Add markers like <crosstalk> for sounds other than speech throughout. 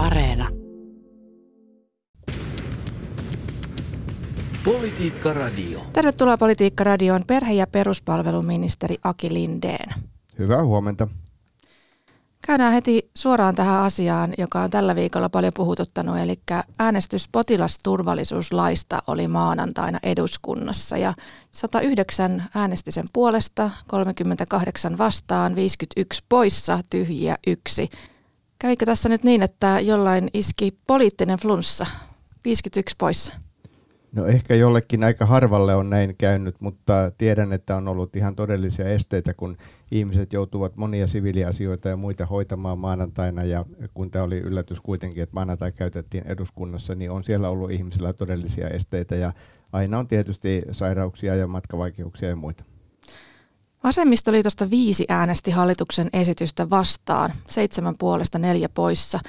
Areena. Politiikka Radio. Tervetuloa Politiikka Radioon perhe- ja peruspalveluministeri Aki Lindeen. Hyvää huomenta. Käydään heti suoraan tähän asiaan, joka on tällä viikolla paljon puhututtanut, eli äänestys potilasturvallisuuslaista oli maanantaina eduskunnassa ja 109 äänesti sen puolesta, 38 vastaan, 51 poissa, tyhjiä yksi. Kävikö tässä nyt niin, että jollain iski poliittinen flunssa, 51 poissa? No ehkä jollekin aika harvalle on näin käynyt, mutta tiedän, että on ollut ihan todellisia esteitä, kun ihmiset joutuvat monia siviiliasioita ja muita hoitamaan maanantaina. Ja kun tämä oli yllätys kuitenkin, että maanantai käytettiin eduskunnassa, niin on siellä ollut ihmisillä todellisia esteitä. Ja aina on tietysti sairauksia ja matkavaikeuksia ja muita. Vasemmistoliitosta viisi äänesti hallituksen esitystä vastaan, seitsemän puolesta neljä poissa.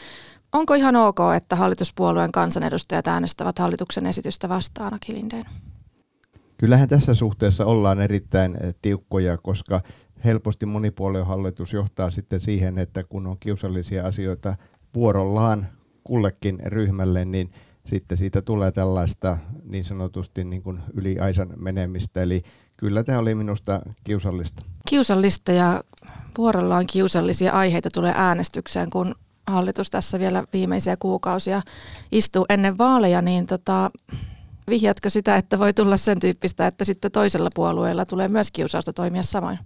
Onko ihan ok, että hallituspuolueen kansanedustajat äänestävät hallituksen esitystä vastaan, Aki Lindeen? Kyllähän tässä suhteessa ollaan erittäin eh, tiukkoja, koska helposti monipuoluehallitus johtaa sitten siihen, että kun on kiusallisia asioita vuorollaan kullekin ryhmälle, niin sitten siitä tulee tällaista niin sanotusti niin kuin yli aisan menemistä. Eli kyllä tämä oli minusta kiusallista. Kiusallista ja vuorollaan kiusallisia aiheita tulee äänestykseen, kun hallitus tässä vielä viimeisiä kuukausia istuu ennen vaaleja, niin tota, vihjatko sitä, että voi tulla sen tyyppistä, että sitten toisella puolueella tulee myös kiusausta toimia samoin?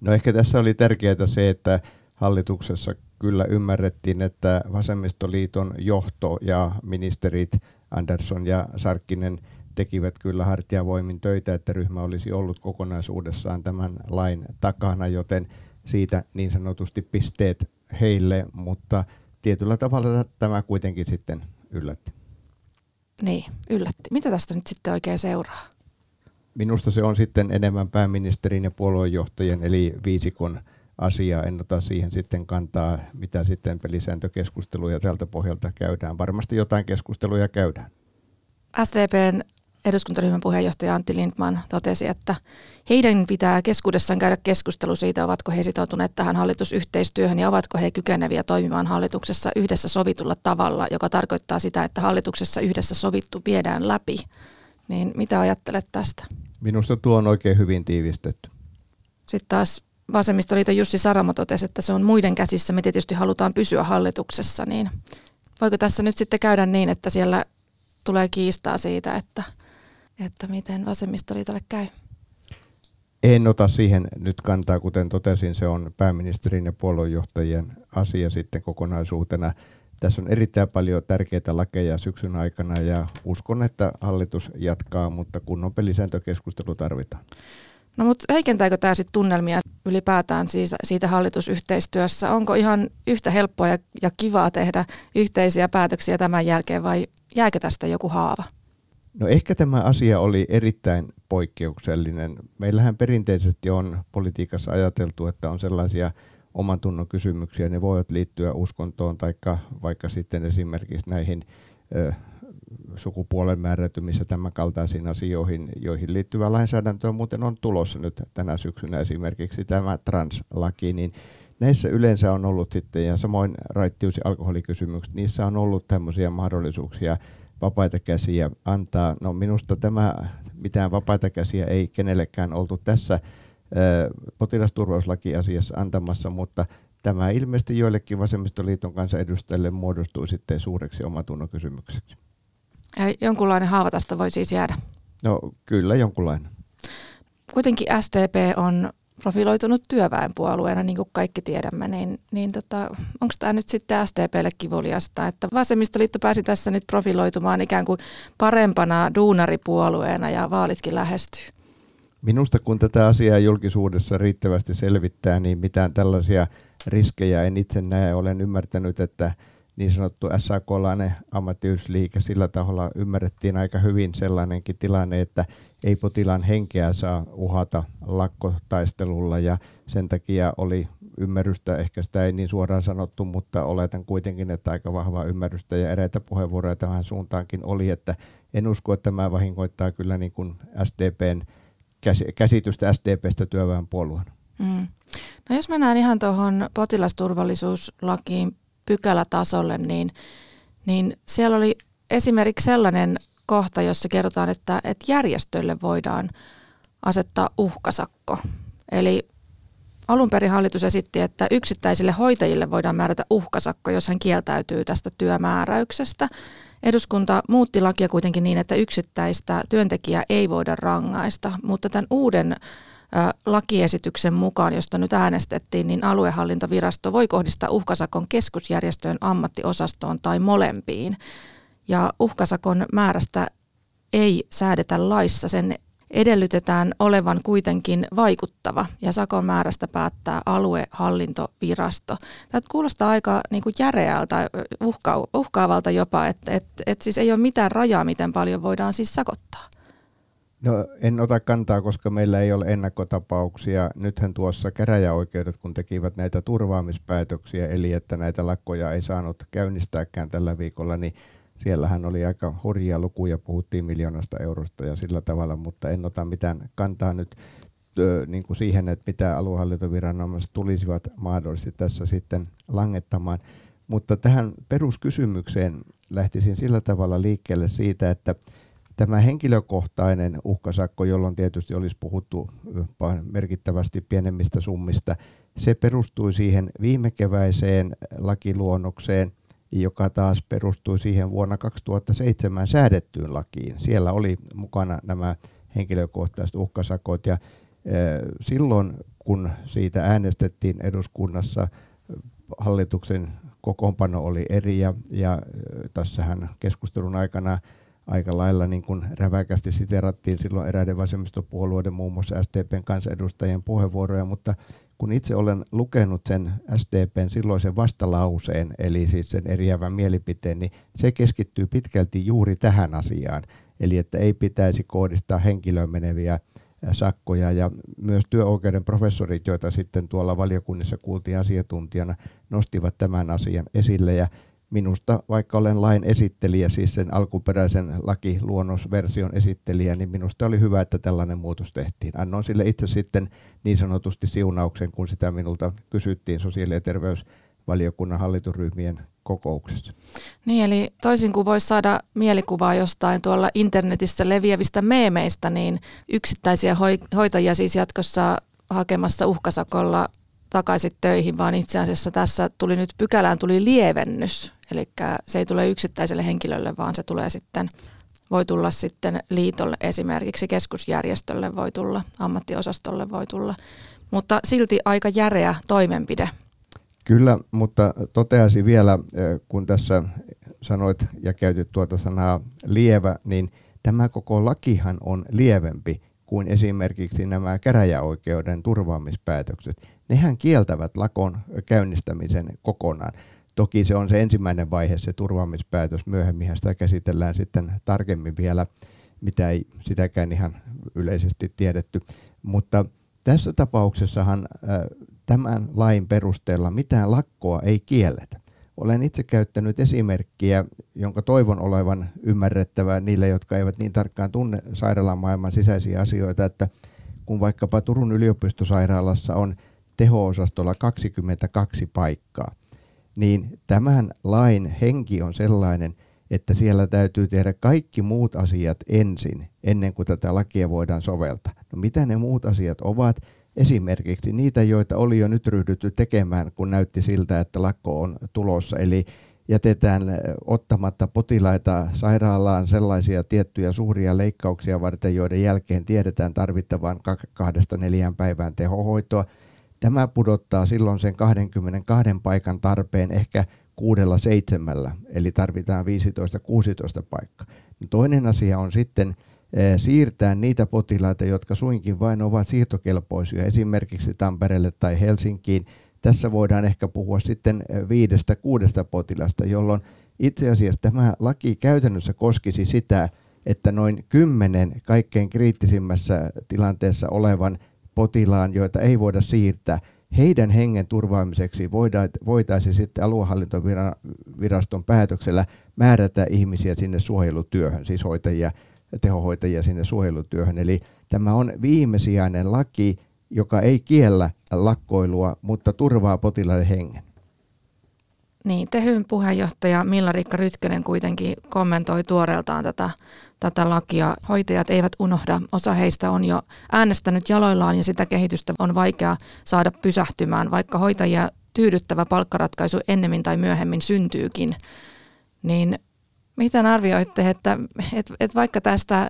No ehkä tässä oli tärkeää se, että hallituksessa kyllä ymmärrettiin, että vasemmistoliiton johto ja ministerit Andersson ja Sarkkinen tekivät kyllä hartiavoimin töitä, että ryhmä olisi ollut kokonaisuudessaan tämän lain takana, joten siitä niin sanotusti pisteet heille, mutta tietyllä tavalla tämä kuitenkin sitten yllätti. Niin, yllätti. Mitä tästä nyt sitten oikein seuraa? Minusta se on sitten enemmän pääministerin ja puoluejohtajien eli viisikon asia. En ota siihen sitten kantaa, mitä sitten pelisääntökeskusteluja tältä pohjalta käydään. Varmasti jotain keskusteluja käydään. SDPn eduskuntaryhmän puheenjohtaja Antti Lindman totesi, että heidän pitää keskuudessaan käydä keskustelu siitä, ovatko he sitoutuneet tähän hallitusyhteistyöhön ja ovatko he kykeneviä toimimaan hallituksessa yhdessä sovitulla tavalla, joka tarkoittaa sitä, että hallituksessa yhdessä sovittu viedään läpi. Niin mitä ajattelet tästä? Minusta tuo on oikein hyvin tiivistetty. Sitten taas Vasemmistoliiton Jussi Saramo totesi, että se on muiden käsissä. Me tietysti halutaan pysyä hallituksessa, niin voiko tässä nyt sitten käydä niin, että siellä tulee kiistaa siitä, että – että miten vasemmistoliitolle käy? En ota siihen nyt kantaa, kuten totesin, se on pääministerin ja puoluejohtajien asia sitten kokonaisuutena. Tässä on erittäin paljon tärkeitä lakeja syksyn aikana ja uskon, että hallitus jatkaa, mutta kunnon pelisääntökeskustelu tarvitaan. No mutta heikentääkö tämä sitten tunnelmia ylipäätään siitä, siitä hallitusyhteistyössä? Onko ihan yhtä helppoa ja, ja kivaa tehdä yhteisiä päätöksiä tämän jälkeen vai jääkö tästä joku haava? No ehkä tämä asia oli erittäin poikkeuksellinen. Meillähän perinteisesti on politiikassa ajateltu, että on sellaisia oman tunnon kysymyksiä, ne voivat liittyä uskontoon tai vaikka sitten esimerkiksi näihin ö, sukupuolen määräytymissä tämän kaltaisiin asioihin, joihin liittyvä lainsäädäntö muuten on tulossa nyt tänä syksynä esimerkiksi tämä translaki, niin näissä yleensä on ollut sitten, ja samoin raittius- ja alkoholikysymykset, niissä on ollut tämmöisiä mahdollisuuksia vapaita käsiä antaa. No minusta tämä mitään vapaita käsiä ei kenellekään oltu tässä potilasturvallisuuslakiasiassa antamassa, mutta tämä ilmeisesti joillekin vasemmistoliiton kansanedustajille muodostui sitten suureksi omatunnon kysymykseksi. Eli jonkunlainen haava tästä voi siis jäädä? No kyllä jonkunlainen. Kuitenkin SDP on profiloitunut työväenpuolueena, niin kuin kaikki tiedämme, niin, niin tota, onko tämä nyt sitten SDPlle kivuliasta, että vasemmistoliitto pääsi tässä nyt profiloitumaan ikään kuin parempana duunaripuolueena ja vaalitkin lähestyy? Minusta kun tätä asiaa julkisuudessa riittävästi selvittää, niin mitään tällaisia riskejä en itse näe. Olen ymmärtänyt, että niin sanottu SAK-lainen ammattiyhdysliike sillä taholla ymmärrettiin aika hyvin sellainenkin tilanne, että ei potilaan henkeä saa uhata lakkotaistelulla ja sen takia oli ymmärrystä, ehkä sitä ei niin suoraan sanottu, mutta oletan kuitenkin, että aika vahvaa ymmärrystä ja eräitä puheenvuoroja tähän suuntaankin oli, että en usko, että tämä vahingoittaa kyllä niin kuin SDPn käsitystä SDPstä työväenpuolueena. Mm. No jos mennään ihan tuohon potilasturvallisuuslakiin pykälätasolle, niin niin siellä oli esimerkiksi sellainen kohta, jossa kerrotaan, että, että järjestöille voidaan asettaa uhkasakko. Eli alun perin hallitus esitti, että yksittäisille hoitajille voidaan määrätä uhkasakko, jos hän kieltäytyy tästä työmääräyksestä. Eduskunta muutti lakia kuitenkin niin, että yksittäistä työntekijää ei voida rangaista, mutta tämän uuden lakiesityksen mukaan, josta nyt äänestettiin, niin aluehallintovirasto voi kohdistaa uhkasakon keskusjärjestöön, ammattiosastoon tai molempiin. Ja uhkasakon määrästä ei säädetä laissa, sen edellytetään olevan kuitenkin vaikuttava ja sakon määrästä päättää aluehallintovirasto. Tämä kuulostaa aika niin kuin järeältä, uhka, uhkaavalta jopa, että et, et siis ei ole mitään rajaa, miten paljon voidaan siis sakottaa. No en ota kantaa, koska meillä ei ole ennakkotapauksia. Nythän tuossa käräjäoikeudet, kun tekivät näitä turvaamispäätöksiä, eli että näitä lakkoja ei saanut käynnistääkään tällä viikolla, niin siellähän oli aika hurjia lukuja, puhuttiin miljoonasta eurosta ja sillä tavalla, mutta en ota mitään kantaa nyt niin kuin siihen, että mitä aluehallintoviranomaiset tulisivat mahdollisesti tässä sitten langettamaan. Mutta tähän peruskysymykseen lähtisin sillä tavalla liikkeelle siitä, että tämä henkilökohtainen uhkasakko, jolloin tietysti olisi puhuttu merkittävästi pienemmistä summista, se perustui siihen viime keväiseen lakiluonnokseen, joka taas perustui siihen vuonna 2007 säädettyyn lakiin. Siellä oli mukana nämä henkilökohtaiset uhkasakot ja silloin kun siitä äänestettiin eduskunnassa, hallituksen kokoonpano oli eri ja, ja tässähän keskustelun aikana aika lailla niin kuin räväkästi siterattiin silloin eräiden vasemmistopuolueiden, muun muassa SDPn kansanedustajien puheenvuoroja, mutta kun itse olen lukenut sen SDPn silloisen vastalauseen, eli siis sen eriävän mielipiteen, niin se keskittyy pitkälti juuri tähän asiaan. Eli että ei pitäisi kohdistaa henkilöön meneviä sakkoja ja myös työoikeuden professorit, joita sitten tuolla valiokunnissa kuultiin asiantuntijana, nostivat tämän asian esille ja minusta, vaikka olen lain esittelijä, siis sen alkuperäisen lakiluonnosversion esittelijä, niin minusta oli hyvä, että tällainen muutos tehtiin. Annoin sille itse sitten niin sanotusti siunauksen, kun sitä minulta kysyttiin sosiaali- ja terveysvaliokunnan hallitusryhmien kokouksessa. Niin, eli toisin kuin voisi saada mielikuvaa jostain tuolla internetissä leviävistä meemeistä, niin yksittäisiä hoitajia siis jatkossa hakemassa uhkasakolla takaisin töihin, vaan itse asiassa tässä tuli nyt pykälään tuli lievennys, eli se ei tule yksittäiselle henkilölle, vaan se tulee sitten, voi tulla sitten liitolle esimerkiksi, keskusjärjestölle voi tulla, ammattiosastolle voi tulla, mutta silti aika järeä toimenpide. Kyllä, mutta toteaisin vielä, kun tässä sanoit ja käytit tuota sanaa lievä, niin tämä koko lakihan on lievempi kuin esimerkiksi nämä käräjäoikeuden turvaamispäätökset nehän kieltävät lakon käynnistämisen kokonaan. Toki se on se ensimmäinen vaihe, se turvaamispäätös. Myöhemmin sitä käsitellään sitten tarkemmin vielä, mitä ei sitäkään ihan yleisesti tiedetty. Mutta tässä tapauksessahan tämän lain perusteella mitään lakkoa ei kielletä. Olen itse käyttänyt esimerkkiä, jonka toivon olevan ymmärrettävää niille, jotka eivät niin tarkkaan tunne sairaalan maailman sisäisiä asioita, että kun vaikkapa Turun yliopistosairaalassa on teho-osastolla 22 paikkaa, niin tämän lain henki on sellainen, että siellä täytyy tehdä kaikki muut asiat ensin, ennen kuin tätä lakia voidaan soveltaa. No mitä ne muut asiat ovat? Esimerkiksi niitä, joita oli jo nyt ryhdytty tekemään, kun näytti siltä, että lakko on tulossa. Eli jätetään ottamatta potilaita sairaalaan sellaisia tiettyjä suuria leikkauksia varten, joiden jälkeen tiedetään tarvittavan kahdesta neljään päivään tehohoitoa – Tämä pudottaa silloin sen 22 paikan tarpeen ehkä kuudella seitsemällä, eli tarvitaan 15-16 paikkaa. Toinen asia on sitten eh, siirtää niitä potilaita, jotka suinkin vain ovat siirtokelpoisia, esimerkiksi Tampereelle tai Helsinkiin. Tässä voidaan ehkä puhua sitten eh, viidestä kuudesta potilasta, jolloin itse asiassa tämä laki käytännössä koskisi sitä, että noin kymmenen kaikkein kriittisimmässä tilanteessa olevan potilaan, joita ei voida siirtää, heidän hengen turvaamiseksi voitaisiin sitten aluehallintoviraston päätöksellä määrätä ihmisiä sinne suojelutyöhön, siis hoitajia, tehohoitajia sinne suojelutyöhön. Eli tämä on viimesijainen laki, joka ei kiellä lakkoilua, mutta turvaa potilaiden hengen. Niin, Tehyn puheenjohtaja Milla-Riikka Rytkönen kuitenkin kommentoi tuoreeltaan tätä, tätä lakia. Hoitajat eivät unohda. Osa heistä on jo äänestänyt jaloillaan ja sitä kehitystä on vaikea saada pysähtymään, vaikka hoitajia tyydyttävä palkkaratkaisu ennemmin tai myöhemmin syntyykin. Niin miten arvioitte, että, että, että vaikka tästä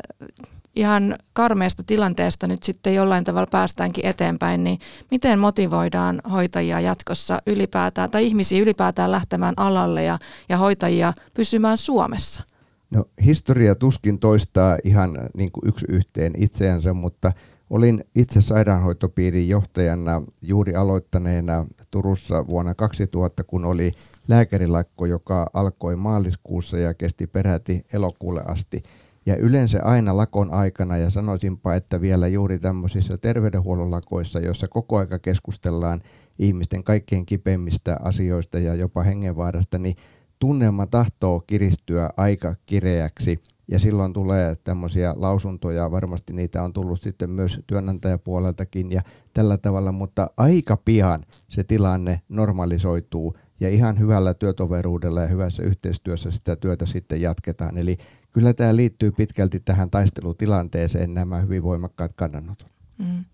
ihan karmeasta tilanteesta nyt sitten jollain tavalla päästäänkin eteenpäin, niin miten motivoidaan hoitajia jatkossa ylipäätään tai ihmisiä ylipäätään lähtemään alalle ja, ja hoitajia pysymään Suomessa? No historia tuskin toistaa ihan niin kuin yksi yhteen itseänsä, mutta olin itse sairaanhoitopiirin johtajana juuri aloittaneena Turussa vuonna 2000, kun oli lääkärilakko, joka alkoi maaliskuussa ja kesti peräti elokuulle asti. Ja yleensä aina lakon aikana, ja sanoisinpa, että vielä juuri tämmöisissä terveydenhuollon lakoissa, joissa koko aika keskustellaan ihmisten kaikkein kipeimmistä asioista ja jopa hengenvaarasta, niin tunnelma tahtoo kiristyä aika kireäksi. Ja silloin tulee tämmöisiä lausuntoja, varmasti niitä on tullut sitten myös työnantajapuoleltakin ja tällä tavalla, mutta aika pian se tilanne normalisoituu ja ihan hyvällä työtoveruudella ja hyvässä yhteistyössä sitä työtä sitten jatketaan. Eli kyllä tämä liittyy pitkälti tähän taistelutilanteeseen nämä hyvin voimakkaat kannanotot. Mm.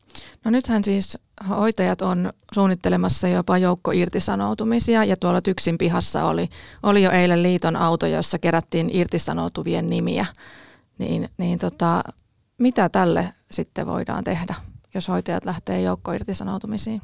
No nythän siis hoitajat on suunnittelemassa jopa joukko irtisanoutumisia ja tuolla Tyksin pihassa oli, oli jo eilen liiton auto, jossa kerättiin irtisanoutuvien nimiä. Niin, niin tota, mitä tälle sitten voidaan tehdä, jos hoitajat lähtee joukko irtisanoutumisiin?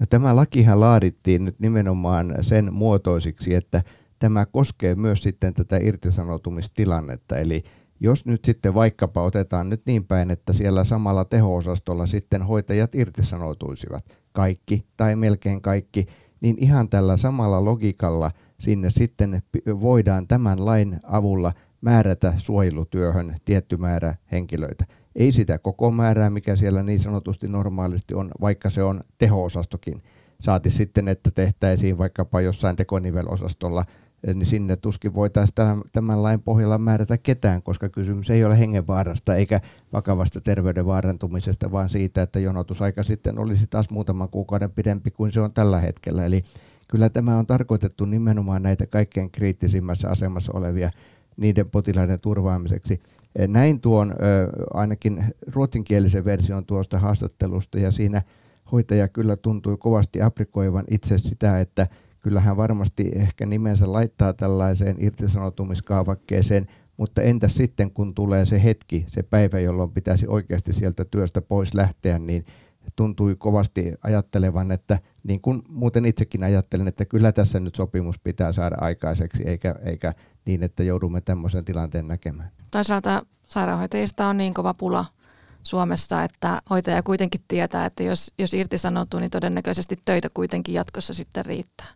No, tämä lakihan laadittiin nyt nimenomaan sen muotoisiksi, että tämä koskee myös sitten tätä irtisanoutumistilannetta. Eli jos nyt sitten vaikkapa otetaan nyt niin päin, että siellä samalla teho-osastolla sitten hoitajat irtisanoutuisivat, kaikki tai melkein kaikki, niin ihan tällä samalla logikalla sinne sitten voidaan tämän lain avulla määrätä suojelutyöhön tietty määrä henkilöitä. Ei sitä koko määrää, mikä siellä niin sanotusti normaalisti on, vaikka se on teho-osastokin. Saati sitten, että tehtäisiin vaikkapa jossain tekonivelosastolla niin sinne tuskin voitaisiin tämän lain pohjalla määrätä ketään, koska kysymys ei ole hengenvaarasta eikä vakavasta terveyden vaarantumisesta, vaan siitä, että jonotusaika sitten olisi taas muutaman kuukauden pidempi kuin se on tällä hetkellä. Eli kyllä tämä on tarkoitettu nimenomaan näitä kaikkein kriittisimmässä asemassa olevia niiden potilaiden turvaamiseksi. Näin tuon ainakin ruotsinkielisen version tuosta haastattelusta ja siinä hoitaja kyllä tuntui kovasti aprikoivan itse sitä, että kyllähän varmasti ehkä nimensä laittaa tällaiseen irtisanoutumiskaavakkeeseen, mutta entäs sitten kun tulee se hetki, se päivä, jolloin pitäisi oikeasti sieltä työstä pois lähteä, niin tuntui kovasti ajattelevan, että niin kuin muuten itsekin ajattelen, että kyllä tässä nyt sopimus pitää saada aikaiseksi, eikä, eikä niin, että joudumme tämmöisen tilanteen näkemään. Toisaalta sairaanhoitajista on niin kova pula Suomessa, että hoitaja kuitenkin tietää, että jos, jos irtisanoutuu, niin todennäköisesti töitä kuitenkin jatkossa sitten riittää.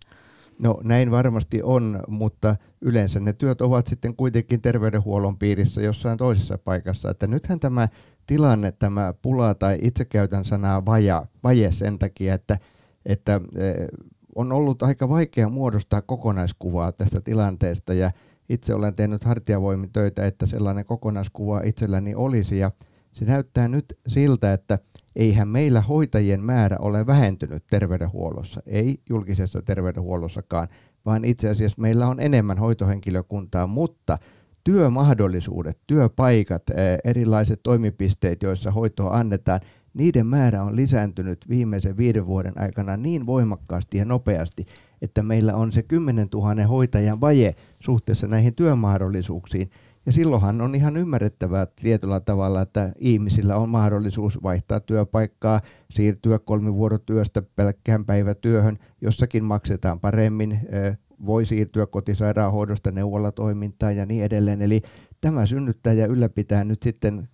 No näin varmasti on, mutta yleensä ne työt ovat sitten kuitenkin terveydenhuollon piirissä jossain toisessa paikassa. Että nythän tämä tilanne, tämä pula tai itse käytän sanaa vaja, vaje sen takia, että, että eh, on ollut aika vaikea muodostaa kokonaiskuvaa tästä tilanteesta ja itse olen tehnyt hartiavoimin töitä, että sellainen kokonaiskuva itselläni olisi ja se näyttää nyt siltä, että – eihän meillä hoitajien määrä ole vähentynyt terveydenhuollossa, ei julkisessa terveydenhuollossakaan, vaan itse asiassa meillä on enemmän hoitohenkilökuntaa, mutta työmahdollisuudet, työpaikat, erilaiset toimipisteet, joissa hoitoa annetaan, niiden määrä on lisääntynyt viimeisen viiden vuoden aikana niin voimakkaasti ja nopeasti, että meillä on se 10 000 hoitajan vaje suhteessa näihin työmahdollisuuksiin, ja silloinhan on ihan ymmärrettävää tietyllä tavalla, että ihmisillä on mahdollisuus vaihtaa työpaikkaa, siirtyä kolmivuorotyöstä pelkkään päivätyöhön, jossakin maksetaan paremmin, voi siirtyä kotisairaanhoidosta neuvolatoimintaan ja niin edelleen. Eli tämä synnyttää ja ylläpitää nyt sitten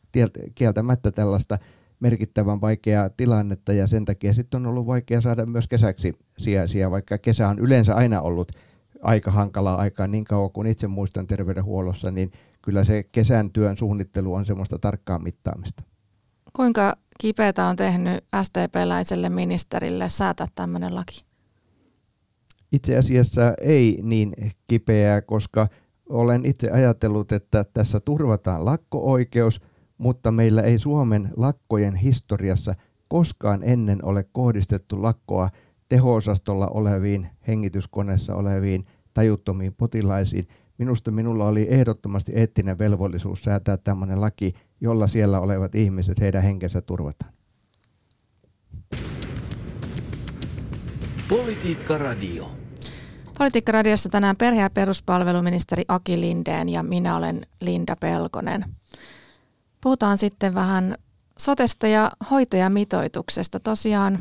kieltämättä tällaista merkittävän vaikeaa tilannetta ja sen takia sitten on ollut vaikea saada myös kesäksi sijaisia, vaikka kesä on yleensä aina ollut aika hankalaa aikaa niin kauan kuin itse muistan terveydenhuollossa, niin kyllä se kesän työn suunnittelu on semmoista tarkkaa mittaamista. Kuinka kipeätä on tehnyt STP-läiselle ministerille säätää tämmöinen laki? Itse asiassa ei niin kipeää, koska olen itse ajatellut, että tässä turvataan lakko-oikeus, mutta meillä ei Suomen lakkojen historiassa koskaan ennen ole kohdistettu lakkoa teho-osastolla oleviin, hengityskoneessa oleviin, tajuttomiin potilaisiin. Minusta minulla oli ehdottomasti eettinen velvollisuus säätää tämmöinen laki, jolla siellä olevat ihmiset, heidän henkensä turvataan. Politiikka Radio. Politiikka Radiossa tänään perhe- ja peruspalveluministeri Aki Lindeen ja minä olen Linda Pelkonen. Puhutaan sitten vähän sotesta ja hoitajamitoituksesta. Tosiaan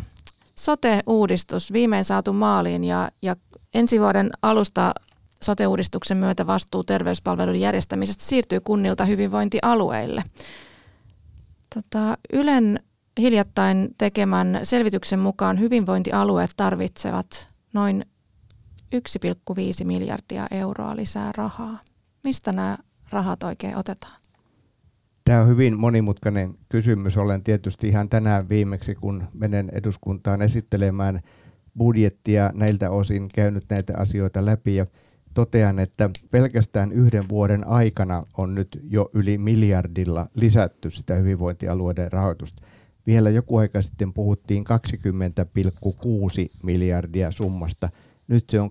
sote-uudistus viimein saatu maaliin ja, ja ensi vuoden alusta sote-uudistuksen myötä vastuu terveyspalveluiden järjestämisestä siirtyy kunnilta hyvinvointialueille. Tota, Ylen hiljattain tekemän selvityksen mukaan hyvinvointialueet tarvitsevat noin 1,5 miljardia euroa lisää rahaa. Mistä nämä rahat oikein otetaan? Tämä on hyvin monimutkainen kysymys. Olen tietysti ihan tänään viimeksi, kun menen eduskuntaan esittelemään budjettia näiltä osin käynyt näitä asioita läpi ja totean, että pelkästään yhden vuoden aikana on nyt jo yli miljardilla lisätty sitä hyvinvointialueiden rahoitusta. Vielä joku aika sitten puhuttiin 20,6 miljardia summasta. Nyt se on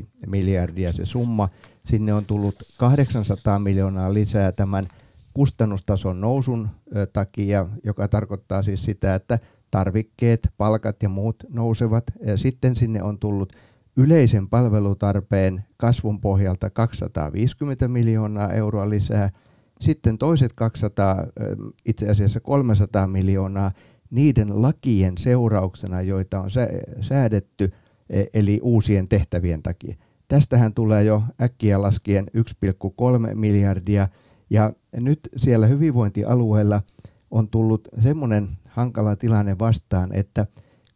22,5 miljardia se summa. Sinne on tullut 800 miljoonaa lisää tämän kustannustason nousun takia, joka tarkoittaa siis sitä, että tarvikkeet, palkat ja muut nousevat. Sitten sinne on tullut yleisen palvelutarpeen kasvun pohjalta 250 miljoonaa euroa lisää. Sitten toiset 200, itse asiassa 300 miljoonaa niiden lakien seurauksena, joita on säädetty, e, eli uusien tehtävien takia. Tästähän tulee jo äkkiä laskien 1,3 miljardia, ja nyt siellä hyvinvointialueella on tullut semmoinen hankala tilanne vastaan, että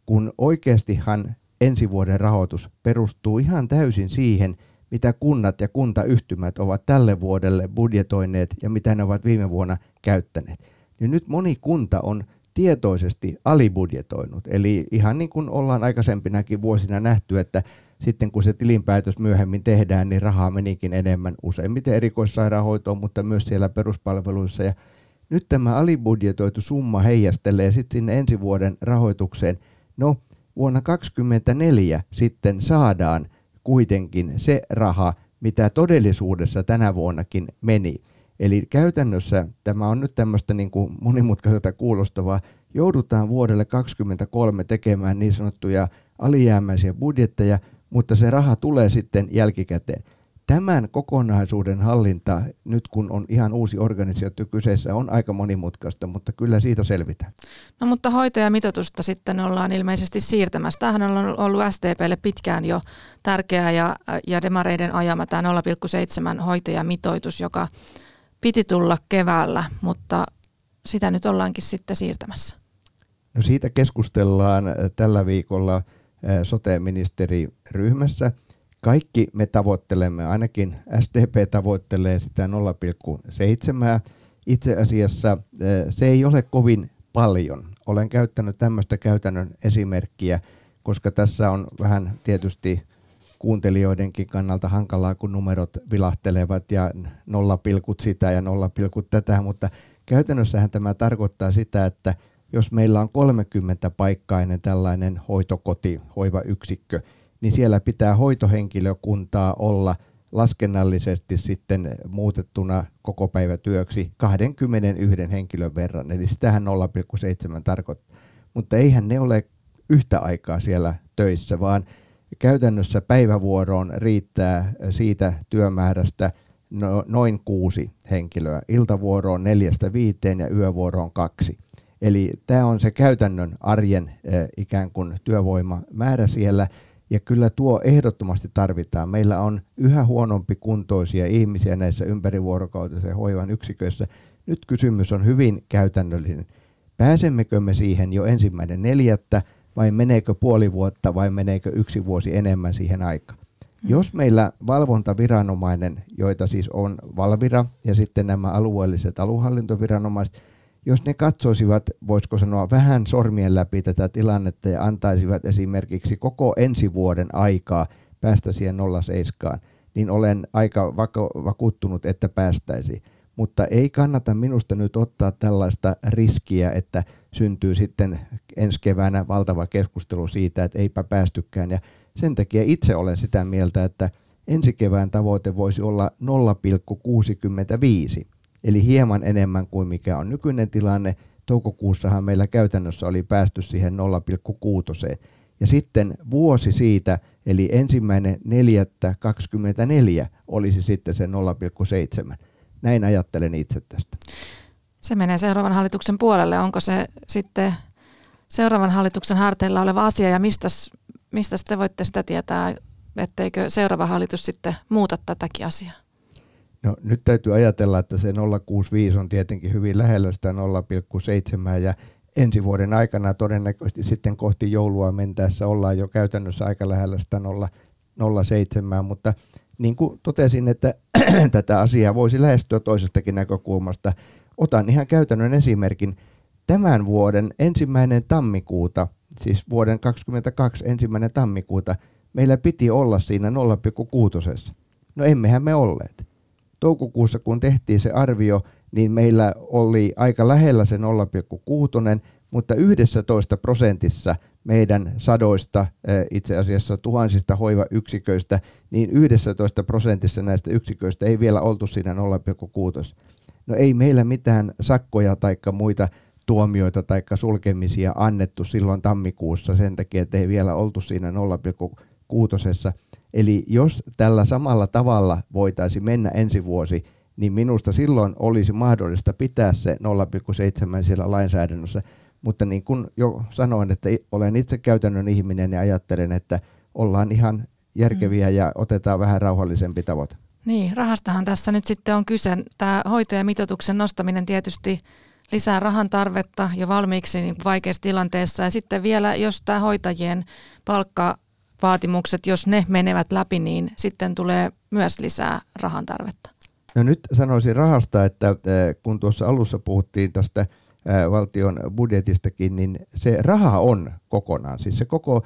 kun oikeastihan ensi vuoden rahoitus perustuu ihan täysin siihen, mitä kunnat ja kuntayhtymät ovat tälle vuodelle budjetoineet ja mitä ne ovat viime vuonna käyttäneet. Niin nyt moni kunta on tietoisesti alibudjetoinut. Eli ihan niin kuin ollaan aikaisempinakin vuosina nähty, että sitten kun se tilinpäätös myöhemmin tehdään, niin rahaa menikin enemmän useimmiten erikoissairaanhoitoon, mutta myös siellä peruspalveluissa. Ja nyt tämä alibudjetoitu summa heijastelee sitten sinne ensi vuoden rahoitukseen. No, vuonna 2024 sitten saadaan kuitenkin se raha, mitä todellisuudessa tänä vuonnakin meni. Eli käytännössä tämä on nyt tämmöistä niin kuin monimutkaiselta kuulostavaa. Joudutaan vuodelle 2023 tekemään niin sanottuja alijäämäisiä budjetteja, mutta se raha tulee sitten jälkikäteen. Tämän kokonaisuuden hallinta, nyt kun on ihan uusi organisaatio kyseessä, on aika monimutkaista, mutta kyllä siitä selvitään. No mutta hoitajamitoitusta sitten ollaan ilmeisesti siirtämässä. Tämähän on ollut STPlle pitkään jo tärkeää ja, ja demareiden ajama tämä 0,7 hoitajamitoitus, joka piti tulla keväällä, mutta sitä nyt ollaankin sitten siirtämässä. No siitä keskustellaan äh, tällä viikolla sote-ministeriryhmässä. Kaikki me tavoittelemme, ainakin SDP tavoittelee sitä 0,7. Itse asiassa äh, se ei ole kovin paljon. Olen käyttänyt tämmöistä käytännön esimerkkiä, koska tässä on vähän tietysti kuuntelijoidenkin kannalta hankalaa, kun numerot vilahtelevat ja nollapilkut sitä ja nollapilkut tätä, mutta käytännössähän tämä tarkoittaa sitä, että jos meillä on 30 paikkainen tällainen hoitokoti, hoivayksikkö, niin siellä pitää hoitohenkilökuntaa olla laskennallisesti sitten muutettuna koko työksi 21 henkilön verran, eli sitähän 0,7 tarkoittaa. Mutta eihän ne ole yhtä aikaa siellä töissä, vaan käytännössä päivävuoroon riittää siitä työmäärästä no, noin kuusi henkilöä, iltavuoroon neljästä viiteen ja yövuoroon kaksi. Eli tämä on se käytännön arjen ikään kuin työvoimamäärä siellä, ja kyllä tuo ehdottomasti tarvitaan. Meillä on yhä huonompi kuntoisia ihmisiä näissä ympärivuorokautisen hoivan yksiköissä. Nyt kysymys on hyvin käytännöllinen. Pääsemmekö me siihen jo ensimmäinen neljättä, vai meneekö puoli vuotta vai meneekö yksi vuosi enemmän siihen aikaan. Mm. Jos meillä valvontaviranomainen, joita siis on Valvira ja sitten nämä alueelliset aluehallintoviranomaiset, jos ne katsoisivat, voisiko sanoa, vähän sormien läpi tätä tilannetta ja antaisivat esimerkiksi koko ensi vuoden aikaa päästä siihen 07, niin olen aika vakuuttunut, että päästäisi. Mutta ei kannata minusta nyt ottaa tällaista riskiä, että syntyy sitten ensi keväänä valtava keskustelu siitä, että eipä päästykään. Ja sen takia itse olen sitä mieltä, että ensi kevään tavoite voisi olla 0,65, eli hieman enemmän kuin mikä on nykyinen tilanne. Toukokuussahan meillä käytännössä oli päästy siihen 0,6. Ja sitten vuosi siitä, eli ensimmäinen 4.24 olisi sitten se 0,7. Näin ajattelen itse tästä. Se menee seuraavan hallituksen puolelle. Onko se sitten seuraavan hallituksen harteilla oleva asia ja mistä, mistä te voitte sitä tietää, etteikö seuraava hallitus sitten muuta tätäkin asiaa? No nyt täytyy ajatella, että se 0,65 on tietenkin hyvin lähellä sitä 0,7 ja ensi vuoden aikana todennäköisesti sitten kohti joulua mentäessä ollaan jo käytännössä aika lähellä sitä 0,7, mutta niin kuin totesin, että <clears throat> tätä asiaa voisi lähestyä toisestakin näkökulmasta. Otan ihan käytännön esimerkin. Tämän vuoden ensimmäinen tammikuuta, siis vuoden 2022 ensimmäinen tammikuuta, meillä piti olla siinä 0,6. No emmehän me olleet. Toukokuussa kun tehtiin se arvio, niin meillä oli aika lähellä se 0,6, mutta 11 prosentissa meidän sadoista, itse asiassa tuhansista hoivayksiköistä, niin 11 prosentissa näistä yksiköistä ei vielä oltu siinä 0,6. No ei meillä mitään sakkoja tai muita tuomioita tai sulkemisia annettu silloin tammikuussa sen takia, että ei vielä oltu siinä 0,6. Eli jos tällä samalla tavalla voitaisiin mennä ensi vuosi, niin minusta silloin olisi mahdollista pitää se 0,7 siellä lainsäädännössä. Mutta niin kuin jo sanoin, että olen itse käytännön ihminen ja ajattelen, että ollaan ihan järkeviä mm. ja otetaan vähän rauhallisempi tavoite. Niin, rahastahan tässä nyt sitten on kyse. Tämä hoitajamitoituksen nostaminen tietysti lisää rahan tarvetta jo valmiiksi niin vaikeassa tilanteessa. Ja sitten vielä, jos tämä hoitajien palkkavaatimukset, jos ne menevät läpi, niin sitten tulee myös lisää rahan tarvetta. No nyt sanoisin rahasta, että kun tuossa alussa puhuttiin tästä valtion budjetistakin, niin se raha on kokonaan, siis se koko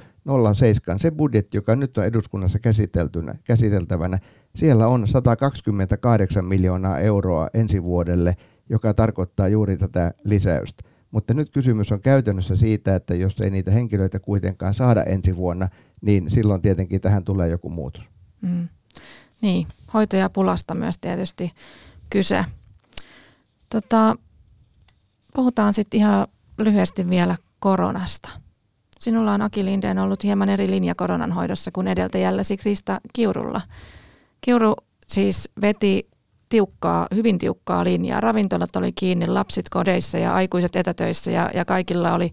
07, se budjetti, joka nyt on eduskunnassa käsiteltynä, käsiteltävänä, siellä on 128 miljoonaa euroa ensi vuodelle, joka tarkoittaa juuri tätä lisäystä. Mutta nyt kysymys on käytännössä siitä, että jos ei niitä henkilöitä kuitenkaan saada ensi vuonna, niin silloin tietenkin tähän tulee joku muutos. Mm. Niin, hoitajapulasta myös tietysti kyse. Tota, puhutaan sitten ihan lyhyesti vielä koronasta. Sinulla on Aki Lindeen ollut hieman eri linja koronan hoidossa kuin edeltäjälläsi Krista Kiurulla. Kiuru siis veti tiukkaa, hyvin tiukkaa linjaa. Ravintolat oli kiinni, lapsit kodeissa ja aikuiset etätöissä ja, ja kaikilla oli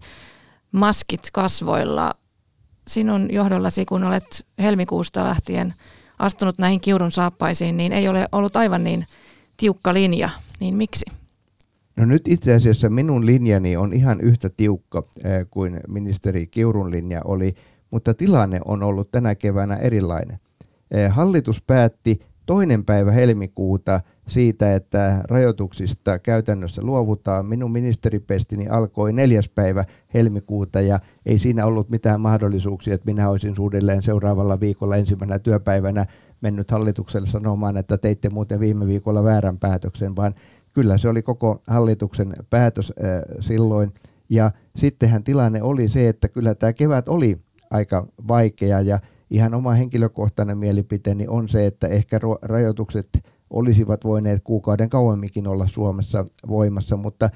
maskit kasvoilla. Sinun johdollasi, kun olet helmikuusta lähtien astunut näihin kiurun saappaisiin, niin ei ole ollut aivan niin tiukka linja. Niin miksi? No nyt itse asiassa minun linjani on ihan yhtä tiukka kuin ministeri Kiurun linja oli, mutta tilanne on ollut tänä keväänä erilainen. Hallitus päätti toinen päivä helmikuuta siitä, että rajoituksista käytännössä luovutaan. Minun ministeripestini alkoi neljäs päivä helmikuuta ja ei siinä ollut mitään mahdollisuuksia, että minä olisin suunnilleen seuraavalla viikolla ensimmäisenä työpäivänä mennyt hallitukselle sanomaan, että teitte muuten viime viikolla väärän päätöksen, vaan kyllä se oli koko hallituksen päätös äh, silloin. Ja sittenhän tilanne oli se, että kyllä tämä kevät oli aika vaikea ja ihan oma henkilökohtainen mielipiteeni on se, että ehkä rajoitukset olisivat voineet kuukauden kauemminkin olla Suomessa voimassa, mutta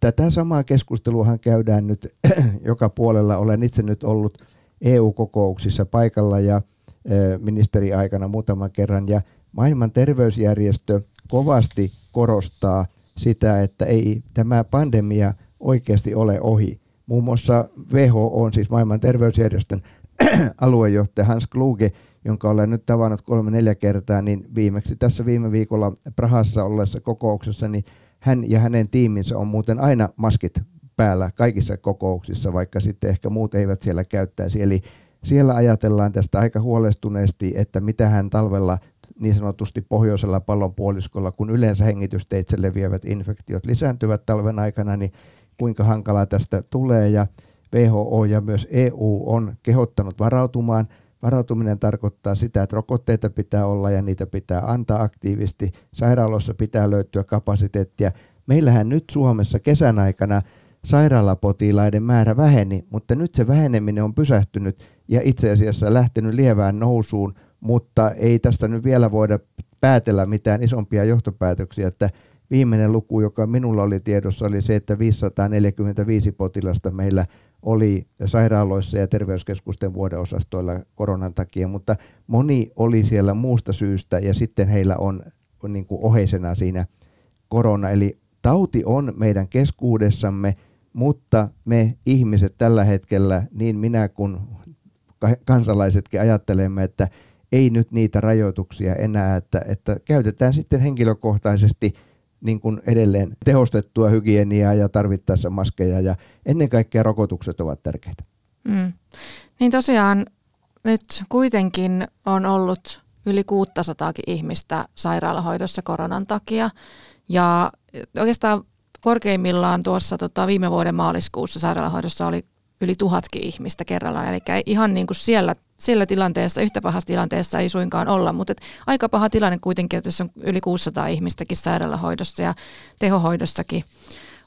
tätä samaa keskusteluahan käydään nyt <clears throat> joka puolella. Olen itse nyt ollut EU-kokouksissa paikalla ja ministeriaikana muutaman kerran ja maailman terveysjärjestö kovasti korostaa sitä, että ei tämä pandemia oikeasti ole ohi. Muun muassa WHO on siis maailman terveysjärjestön <clears throat> aluejohtaja Hans Kluge, jonka olen nyt tavannut kolme-neljä kertaa, niin viimeksi tässä viime viikolla Prahassa olleessa kokouksessa, niin hän ja hänen tiiminsä on muuten aina maskit päällä kaikissa kokouksissa, vaikka sitten ehkä muut eivät siellä käyttäisi. Eli siellä ajatellaan tästä aika huolestuneesti, että mitä hän talvella niin sanotusti pohjoisella pallonpuoliskolla, kun yleensä hengitysteitse leviävät infektiot lisääntyvät talven aikana, niin kuinka hankala tästä tulee. Ja WHO ja myös EU on kehottanut varautumaan. Varautuminen tarkoittaa sitä, että rokotteita pitää olla ja niitä pitää antaa aktiivisesti. Sairaaloissa pitää löytyä kapasiteettia. Meillähän nyt Suomessa kesän aikana sairaalapotilaiden määrä väheni, mutta nyt se väheneminen on pysähtynyt ja itse asiassa lähtenyt lievään nousuun, mutta ei tästä nyt vielä voida päätellä mitään isompia johtopäätöksiä, että viimeinen luku, joka minulla oli tiedossa, oli se, että 545 potilasta meillä oli sairaaloissa ja terveyskeskusten vuodeosastoilla koronan takia, mutta moni oli siellä muusta syystä ja sitten heillä on, niin kuin oheisena siinä korona. Eli tauti on meidän keskuudessamme, mutta me ihmiset tällä hetkellä, niin minä kuin kansalaisetkin ajattelemme, että ei nyt niitä rajoituksia enää, että, että käytetään sitten henkilökohtaisesti niin kuin edelleen tehostettua hygieniaa ja tarvittaessa maskeja ja ennen kaikkea rokotukset ovat tärkeitä. Mm. Niin tosiaan nyt kuitenkin on ollut yli 600 ihmistä sairaalahoidossa koronan takia ja oikeastaan korkeimmillaan tuossa tota, viime vuoden maaliskuussa sairaalahoidossa oli yli tuhatkin ihmistä kerrallaan. Eli ihan niin kuin siellä, siellä tilanteessa, yhtä pahassa tilanteessa ei suinkaan olla, mutta et aika paha tilanne kuitenkin, että jos on yli 600 ihmistäkin sairaalahoidossa ja tehohoidossakin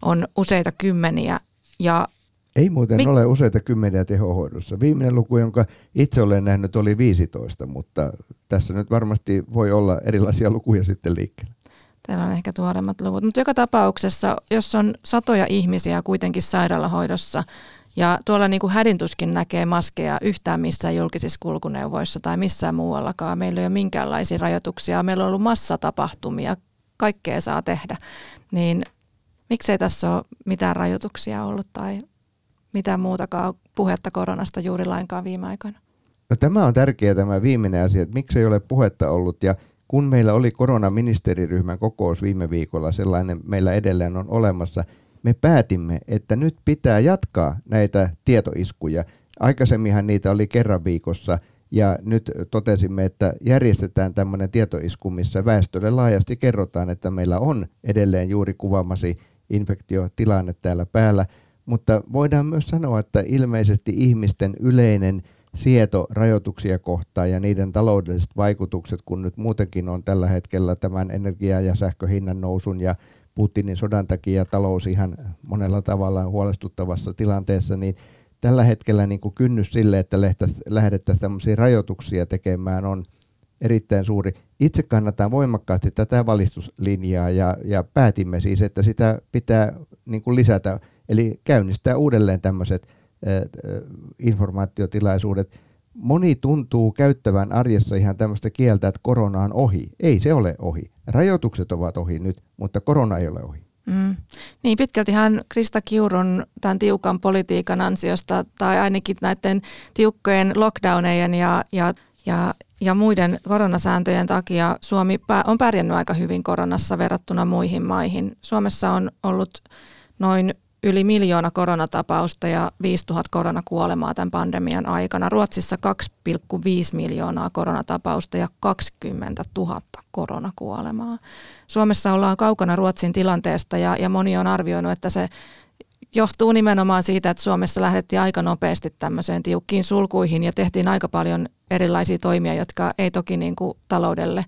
on useita kymmeniä. Ja ei muuten Mi- ole useita kymmeniä tehohoidossa. Viimeinen luku, jonka itse olen nähnyt, oli 15, mutta tässä nyt varmasti voi olla erilaisia lukuja sitten liikkeellä. Teillä on ehkä tuoremmat luvut. Mutta joka tapauksessa, jos on satoja ihmisiä kuitenkin sairaalahoidossa, ja tuolla niin kuin hädintuskin näkee maskeja yhtään missään julkisissa kulkuneuvoissa tai missään muuallakaan. Meillä ei ole minkäänlaisia rajoituksia. Meillä on ollut massatapahtumia, kaikkea saa tehdä. Niin miksei tässä ole mitään rajoituksia ollut tai mitään muutakaan puhetta koronasta juuri lainkaan viime aikoina? No, tämä on tärkeä tämä viimeinen asia, että miksei ole puhetta ollut ja kun meillä oli koronaministeriryhmän kokous viime viikolla, sellainen meillä edelleen on olemassa – me päätimme, että nyt pitää jatkaa näitä tietoiskuja. Aikaisemminhan niitä oli kerran viikossa ja nyt totesimme, että järjestetään tämmöinen tietoisku, missä väestölle laajasti kerrotaan, että meillä on edelleen juuri kuvaamasi infektiotilanne täällä päällä, mutta voidaan myös sanoa, että ilmeisesti ihmisten yleinen sieto rajoituksia kohtaan ja niiden taloudelliset vaikutukset, kun nyt muutenkin on tällä hetkellä tämän energia- ja sähköhinnan nousun ja Putinin sodan takia talous ihan monella tavalla huolestuttavassa tilanteessa, niin tällä hetkellä niin kuin kynnys sille, että lähdettäisiin tämmöisiä rajoituksia tekemään on erittäin suuri. Itse kannatan voimakkaasti tätä valistuslinjaa ja, ja päätimme siis, että sitä pitää niin kuin lisätä, eli käynnistää uudelleen tämmöiset informaatiotilaisuudet moni tuntuu käyttävän arjessa ihan tämmöistä kieltä, että korona on ohi. Ei se ole ohi. Rajoitukset ovat ohi nyt, mutta korona ei ole ohi. Mm. Niin pitkältihän Krista Kiurun tämän tiukan politiikan ansiosta tai ainakin näiden tiukkojen lockdownejen ja, ja, ja, ja muiden koronasääntöjen takia Suomi on pärjännyt aika hyvin koronassa verrattuna muihin maihin. Suomessa on ollut noin yli miljoona koronatapausta ja 5000 koronakuolemaa tämän pandemian aikana. Ruotsissa 2,5 miljoonaa koronatapausta ja 20 000 koronakuolemaa. Suomessa ollaan kaukana Ruotsin tilanteesta ja, ja moni on arvioinut, että se johtuu nimenomaan siitä, että Suomessa lähdettiin aika nopeasti tämmöiseen tiukkiin sulkuihin ja tehtiin aika paljon erilaisia toimia, jotka ei toki niin kuin taloudelle,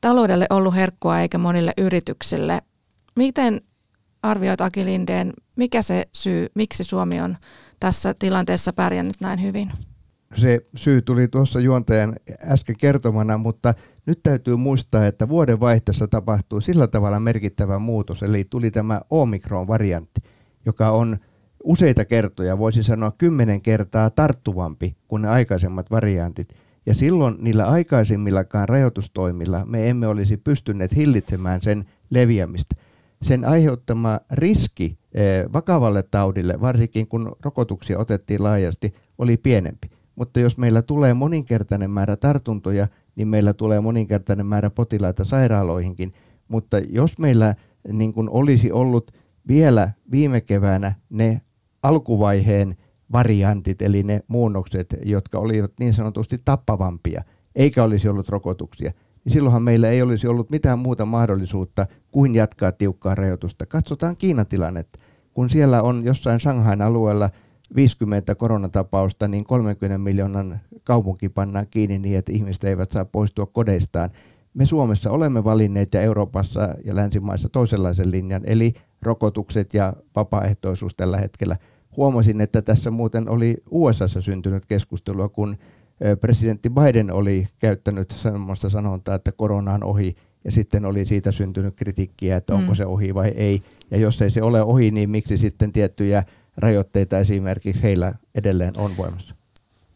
taloudelle ollut herkkua eikä monille yrityksille. Miten arvioit Aki Lindeen, mikä se syy, miksi Suomi on tässä tilanteessa pärjännyt näin hyvin? Se syy tuli tuossa juontajan äsken kertomana, mutta nyt täytyy muistaa, että vuoden vaihteessa tapahtui sillä tavalla merkittävä muutos, eli tuli tämä Omikron-variantti, joka on useita kertoja, voisi sanoa kymmenen kertaa tarttuvampi kuin ne aikaisemmat variantit. Ja silloin niillä aikaisemmillakaan rajoitustoimilla me emme olisi pystyneet hillitsemään sen leviämistä sen aiheuttama riski eh, vakavalle taudille, varsinkin kun rokotuksia otettiin laajasti, oli pienempi. Mutta jos meillä tulee moninkertainen määrä tartuntoja, niin meillä tulee moninkertainen määrä potilaita sairaaloihinkin. Mutta jos meillä niin kuin olisi ollut vielä viime keväänä ne alkuvaiheen variantit, eli ne muunnokset, jotka olivat niin sanotusti tappavampia, eikä olisi ollut rokotuksia, niin silloinhan meillä ei olisi ollut mitään muuta mahdollisuutta kuin jatkaa tiukkaa rajoitusta. Katsotaan Kiinan tilannetta. Kun siellä on jossain Shanghain alueella 50 koronatapausta, niin 30 miljoonan kaupunki pannaan kiinni niin, että ihmiset eivät saa poistua kodeistaan. me Suomessa olemme valinneet ja Euroopassa ja länsimaissa toisenlaisen linjan, eli rokotukset ja vapaaehtoisuus tällä hetkellä. Huomasin, että tässä muuten oli USAssa syntynyt keskustelua, kun presidentti Biden oli käyttänyt semmoista sanontaa, että korona on ohi, ja sitten oli siitä syntynyt kritiikkiä, että onko mm. se ohi vai ei. Ja jos ei se ole ohi, niin miksi sitten tiettyjä rajoitteita esimerkiksi heillä edelleen on voimassa?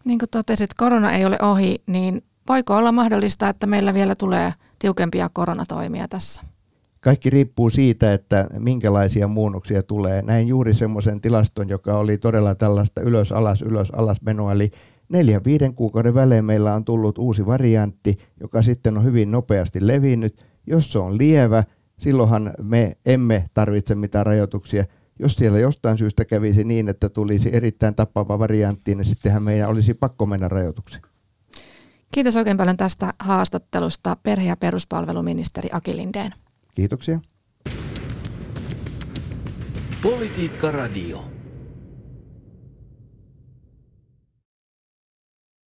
Niin kuin totesit, korona ei ole ohi, niin voiko olla mahdollista, että meillä vielä tulee tiukempia koronatoimia tässä? Kaikki riippuu siitä, että minkälaisia muunnoksia tulee. Näin juuri semmoisen tilaston, joka oli todella tällaista ylös alas ylös alas menoa, eli neljän viiden kuukauden välein meillä on tullut uusi variantti, joka sitten on hyvin nopeasti levinnyt. Jos se on lievä, silloinhan me emme tarvitse mitään rajoituksia. Jos siellä jostain syystä kävisi niin, että tulisi erittäin tappava variantti, niin sittenhän meidän olisi pakko mennä rajoituksiin. Kiitos oikein paljon tästä haastattelusta perhe- ja peruspalveluministeri Aki Lindeen. Kiitoksia. Politiikka Radio.